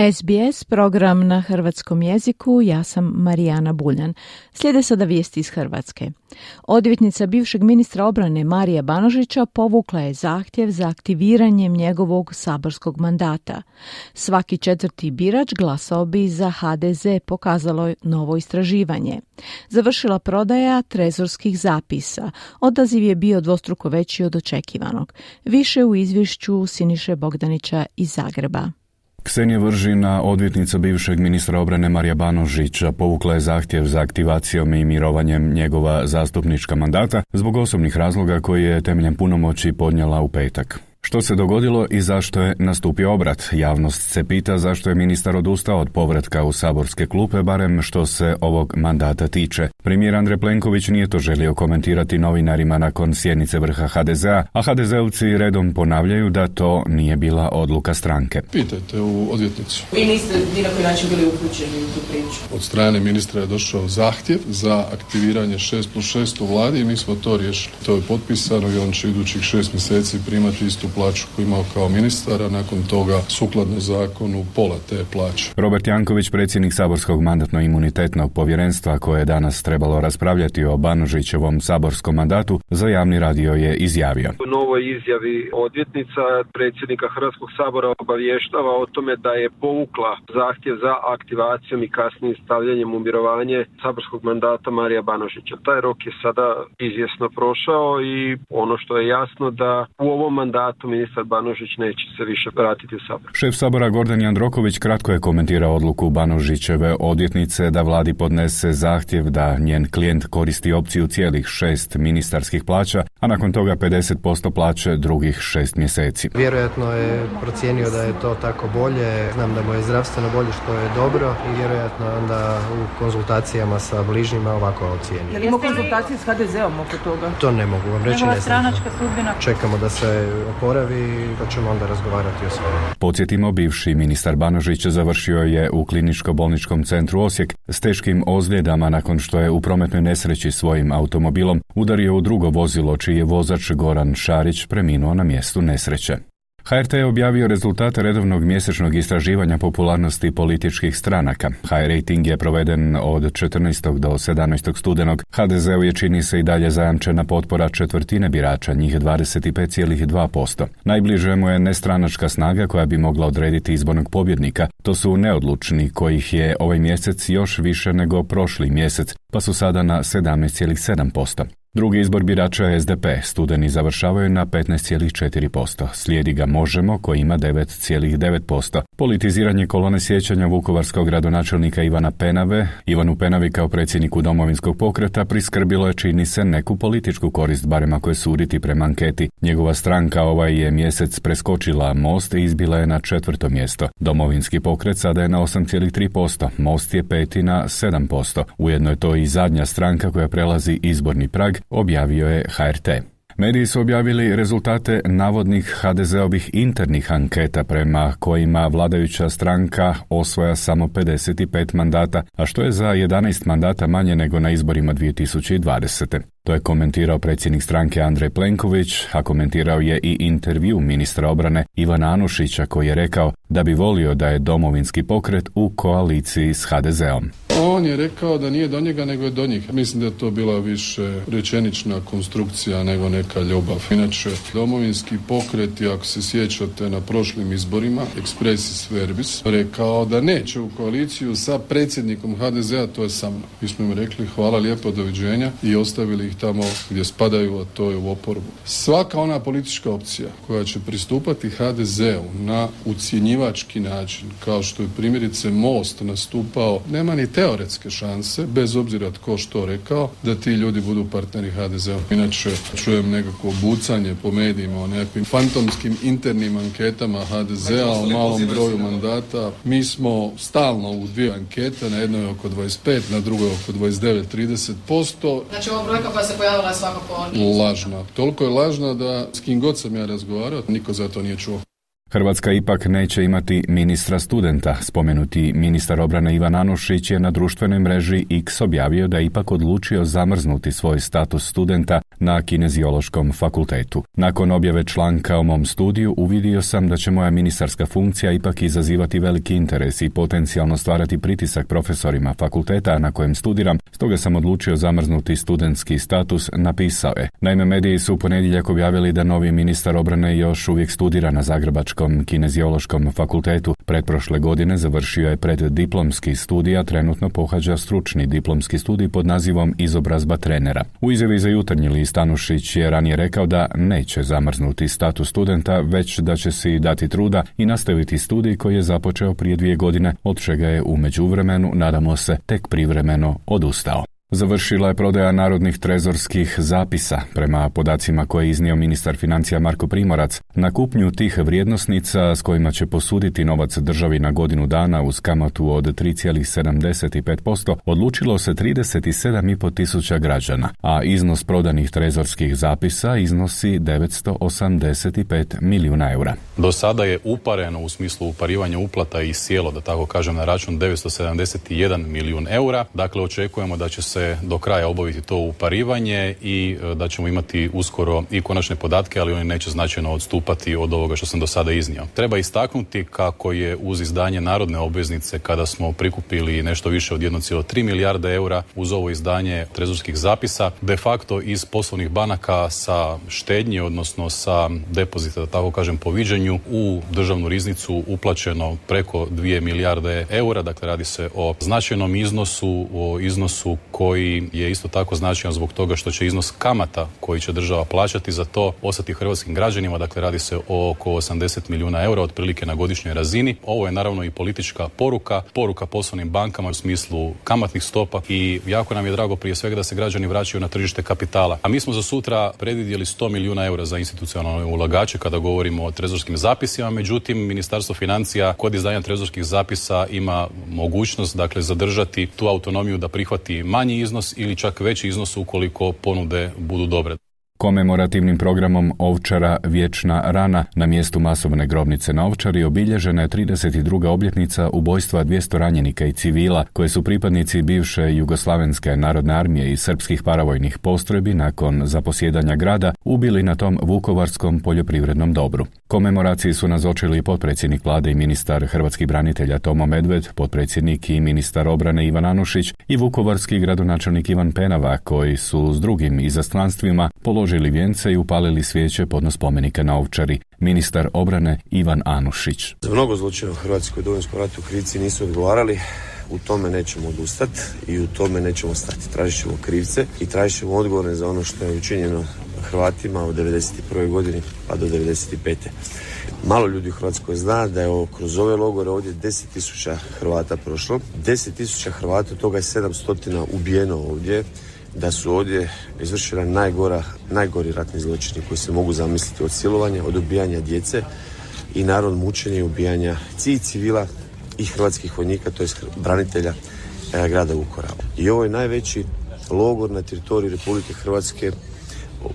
SBS program na hrvatskom jeziku, ja sam Marijana Buljan. Slijede sada vijesti iz Hrvatske. Odvjetnica bivšeg ministra obrane Marija Banožića povukla je zahtjev za aktiviranjem njegovog saborskog mandata. Svaki četvrti birač glasao bi za HDZ, pokazalo je novo istraživanje. Završila prodaja trezorskih zapisa. Odaziv je bio dvostruko veći od očekivanog. Više u izvješću Siniše Bogdanića iz Zagreba. Ksenija Vržina, odvjetnica bivšeg ministra obrane Marija Banožića, povukla je zahtjev za aktivacijom i mirovanjem njegova zastupnička mandata zbog osobnih razloga koji je temeljem punomoći podnijela u petak. Što se dogodilo i zašto je nastupio obrat? Javnost se pita zašto je ministar odustao od povratka u saborske klupe, barem što se ovog mandata tiče. Premijer Andrej Plenković nije to želio komentirati novinarima nakon sjednice vrha HDZ-a, a HDZ-ovci redom ponavljaju da to nije bila odluka stranke. Pitajte u odvjetnicu. Vi niste ni na koji način bili uključeni u tu priču. Od strane ministra je došao zahtjev za aktiviranje 6 plus 6 u vladi i mi smo to riješili. To je potpisano i on će idućih šest mjeseci primati istu plaću koju imao kao ministar, a nakon toga sukladno zakonu pola te plaće. Robert Janković, predsjednik saborskog mandatno-imunitetnog povjerenstva koje je danas trebalo raspravljati o Banožićevom saborskom mandatu, za javni radio je izjavio. U novoj izjavi odvjetnica predsjednika Hrvatskog sabora obavještava o tome da je povukla zahtjev za aktivacijom i kasnijim stavljanjem u mirovanje saborskog mandata Marija Banožića. Taj rok je sada izvjesno prošao i ono što je jasno da u ovom mandatu ministar Banožić neće se više vratiti u sabor. Šef sabora Gordan Jandroković kratko je komentirao odluku Banožićeve odvjetnice da vladi podnese zahtjev da njen klijent koristi opciju cijelih šest ministarskih plaća, a nakon toga 50% plaće drugih šest mjeseci. Vjerojatno je procijenio da je to tako bolje, znam da mu je zdravstveno bolje što je dobro i vjerojatno onda u konzultacijama sa bližnjima ovako ocijenio. Jel imao konzultacije s HDZ-om oko toga? To ne mogu vam reći, ne znam. stranačka sudbina. Čekamo da se oporavi pa ćemo onda razgovarati o svemu. Podsjetimo, bivši ministar Banožić završio je u kliničko-bolničkom centru Osijek s teškim ozljedama nakon što je u prometnoj nesreći svojim automobilom udario u drugo vozilo čiji je vozač Goran Šarić preminuo na mjestu nesreće. HRT je objavio rezultate redovnog mjesečnog istraživanja popularnosti političkih stranaka. High rating je proveden od 14. do 17. studenog. HDZ-u je čini se i dalje zajamčena potpora četvrtine birača, njih 25,2%. Najbliže mu je nestranačka snaga koja bi mogla odrediti izbornog pobjednika. To su neodlučni kojih je ovaj mjesec još više nego prošli mjesec, pa su sada na 17,7%. Drugi izbor birača je SDP, studeni završavaju na 15,4%, slijedi ga Možemo koji ima 9,9%. Politiziranje kolone sjećanja vukovarskog gradonačelnika Ivana Penave, Ivanu Penavi kao predsjedniku domovinskog pokreta priskrbilo je čini se neku političku korist, barem ako je suditi prema anketi. Njegova stranka ovaj je mjesec preskočila Most i izbila je na četvrto mjesto. Domovinski pokret sada je na 8,3%, Most je peti na 7%. Ujedno je to i zadnja stranka koja prelazi izborni prag, objavio je HRT. Mediji su objavili rezultate navodnih HDZ-ovih internih anketa prema kojima vladajuća stranka osvoja samo 55 mandata, a što je za 11 mandata manje nego na izborima 2020. To je komentirao predsjednik stranke Andrej Plenković, a komentirao je i intervju ministra obrane Ivana Anušića koji je rekao da bi volio da je domovinski pokret u koaliciji s HDZ-om. On je rekao da nije do njega nego je do njih. Mislim da je to bila više rečenična konstrukcija nego neka ljubav. Inače, domovinski pokret, ako se sjećate na prošlim izborima, expressis verbis, rekao da neće u koaliciju sa predsjednikom HDZ-a, to je sa. Mi smo im rekli hvala lijepo, doviđenja i ostavili ih tamo gdje spadaju, a to je u oporbu. Svaka ona politička opcija koja će pristupati HDZ-u na ucjenjivački način, kao što je primjerice Most nastupao, nema ni teoretske šanse, bez obzira tko što rekao, da ti ljudi budu partneri HDZ-u. Inače, čujem nekako bucanje po medijima o nekakvim fantomskim internim anketama HDZ-a o malom broju mandata. Mi smo stalno u dvije ankete, na jednoj oko 25, na drugoj oko 29-30%. Znači ova brojka koja se pojavila svakako Lažna. Toliko je lažna da s kim god sam ja razgovarao, niko za to nije čuo. Hrvatska ipak neće imati ministra studenta. Spomenuti ministar obrane Ivan Anušić je na društvenoj mreži X objavio da je ipak odlučio zamrznuti svoj status studenta na kineziološkom fakultetu. Nakon objave članka o mom studiju uvidio sam da će moja ministarska funkcija ipak izazivati veliki interes i potencijalno stvarati pritisak profesorima fakulteta na kojem studiram, stoga sam odlučio zamrznuti studentski status, napisao je. Naime, mediji su u ponedjeljak objavili da novi ministar obrane još uvijek studira na Zagrebačkom kineziološkom fakultetu. Pretprošle godine završio je pred diplomski studija, trenutno pohađa stručni diplomski studij pod nazivom Izobrazba trenera. U izjavi za jutarnji list Anušić je ranije rekao da neće zamrznuti status studenta, već da će si dati truda i nastaviti studij koji je započeo prije dvije godine, od čega je u međuvremenu, nadamo se, tek privremeno odustao. Završila je prodaja narodnih trezorskih zapisa. Prema podacima koje je iznio ministar financija Marko Primorac, na kupnju tih vrijednosnica s kojima će posuditi novac državi na godinu dana uz kamatu od 3,75% odlučilo se 37,5 tisuća građana, a iznos prodanih trezorskih zapisa iznosi 985 milijuna eura. Do sada je upareno u smislu uparivanja uplata i sjelo, da tako kažem, na račun 971 milijun eura. Dakle, očekujemo da će se do kraja obaviti to uparivanje i e, da ćemo imati uskoro i konačne podatke, ali oni neće značajno odstupati od ovoga što sam do sada iznio. Treba istaknuti kako je uz izdanje narodne obveznice kada smo prikupili nešto više od 1,3 milijarde eura uz ovo izdanje trezorskih zapisa, de facto iz poslovnih banaka sa štednje, odnosno sa depozita, da tako kažem, po viđenju u državnu riznicu uplaćeno preko 2 milijarde eura, dakle radi se o značajnom iznosu, o iznosu koji koji je isto tako značajan zbog toga što će iznos kamata koji će država plaćati za to ostati hrvatskim građanima, dakle radi se o oko 80 milijuna eura otprilike na godišnjoj razini. Ovo je naravno i politička poruka, poruka poslovnim bankama u smislu kamatnih stopa i jako nam je drago prije svega da se građani vraćaju na tržište kapitala. A mi smo za sutra predvidjeli 100 milijuna eura za institucionalne ulagače kada govorimo o trezorskim zapisima, međutim Ministarstvo financija kod izdanja trezorskih zapisa ima mogućnost dakle zadržati tu autonomiju da prihvati manji iznos ili čak veći iznos ukoliko ponude budu dobre. Komemorativnim programom Ovčara Vječna rana na mjestu masovne grobnice na Ovčari obilježena je 32. obljetnica ubojstva 200 ranjenika i civila koje su pripadnici bivše Jugoslavenske narodne armije i srpskih paravojnih postrojbi nakon zaposjedanja grada ubili na tom vukovarskom poljoprivrednom dobru. Komemoraciji su nazočili potpredsjednik vlade i ministar hrvatskih branitelja Tomo Medved, potpredsjednik i ministar obrane Ivan Anušić i vukovarski gradonačelnik Ivan Penava koji su s drugim izaslanstvima položili položili vijence i upalili svijeće podnos spomenika na Ovčari, ministar obrane Ivan Anušić. Za mnogo zločina u Hrvatskoj domovinskom ratu krivci nisu odgovarali, u tome nećemo odustati i u tome nećemo stati. Tražit ćemo krivce i tražit ćemo odgovore za ono što je učinjeno Hrvatima od 91. godini pa do 95. Malo ljudi u Hrvatskoj zna da je kroz ove logore ovdje 10.000 Hrvata prošlo. 10.000 Hrvata, toga je 700 ubijeno ovdje da su ovdje izvršena najgora, najgori ratni zločini koji se mogu zamisliti od silovanja, od ubijanja djece i narod mučenja i ubijanja i civila i hrvatskih vojnika, to branitelja e, grada Vukora. I ovo je najveći logor na teritoriju Republike Hrvatske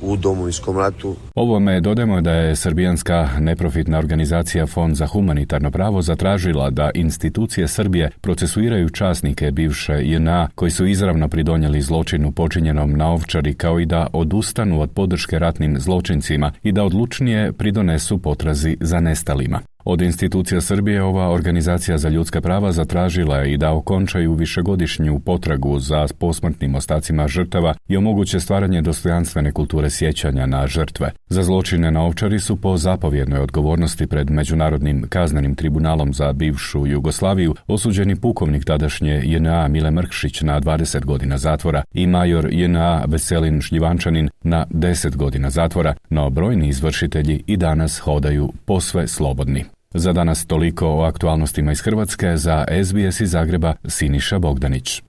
u Domovinskom ratu. Ovome dodajemo da je srbijanska neprofitna organizacija Fond za humanitarno pravo zatražila da institucije Srbije procesuiraju časnike bivše JNA koji su izravno pridonijeli zločinu počinjenom na Ovčari kao i da odustanu od podrške ratnim zločincima i da odlučnije pridonesu potrazi za nestalima. Od institucija Srbije ova organizacija za ljudska prava zatražila je i da okončaju višegodišnju potragu za posmrtnim ostacima žrtava i omoguće stvaranje dostojanstvene kulture sjećanja na žrtve. Za zločine na ovčari su po zapovjednoj odgovornosti pred Međunarodnim kaznenim tribunalom za bivšu Jugoslaviju osuđeni pukovnik tadašnje JNA Mile Mrkšić na 20 godina zatvora i major JNA Veselin Šljivančanin na 10 godina zatvora, no brojni izvršitelji i danas hodaju posve slobodni. Za danas toliko o aktualnostima iz Hrvatske za SBS iz Zagreba Siniša Bogdanić.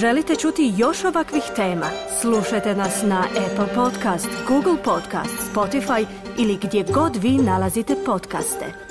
Želite čuti još ovakvih tema? Slušajte nas na Apple Podcast, Google Podcast, Spotify ili gdje god vi nalazite podcaste.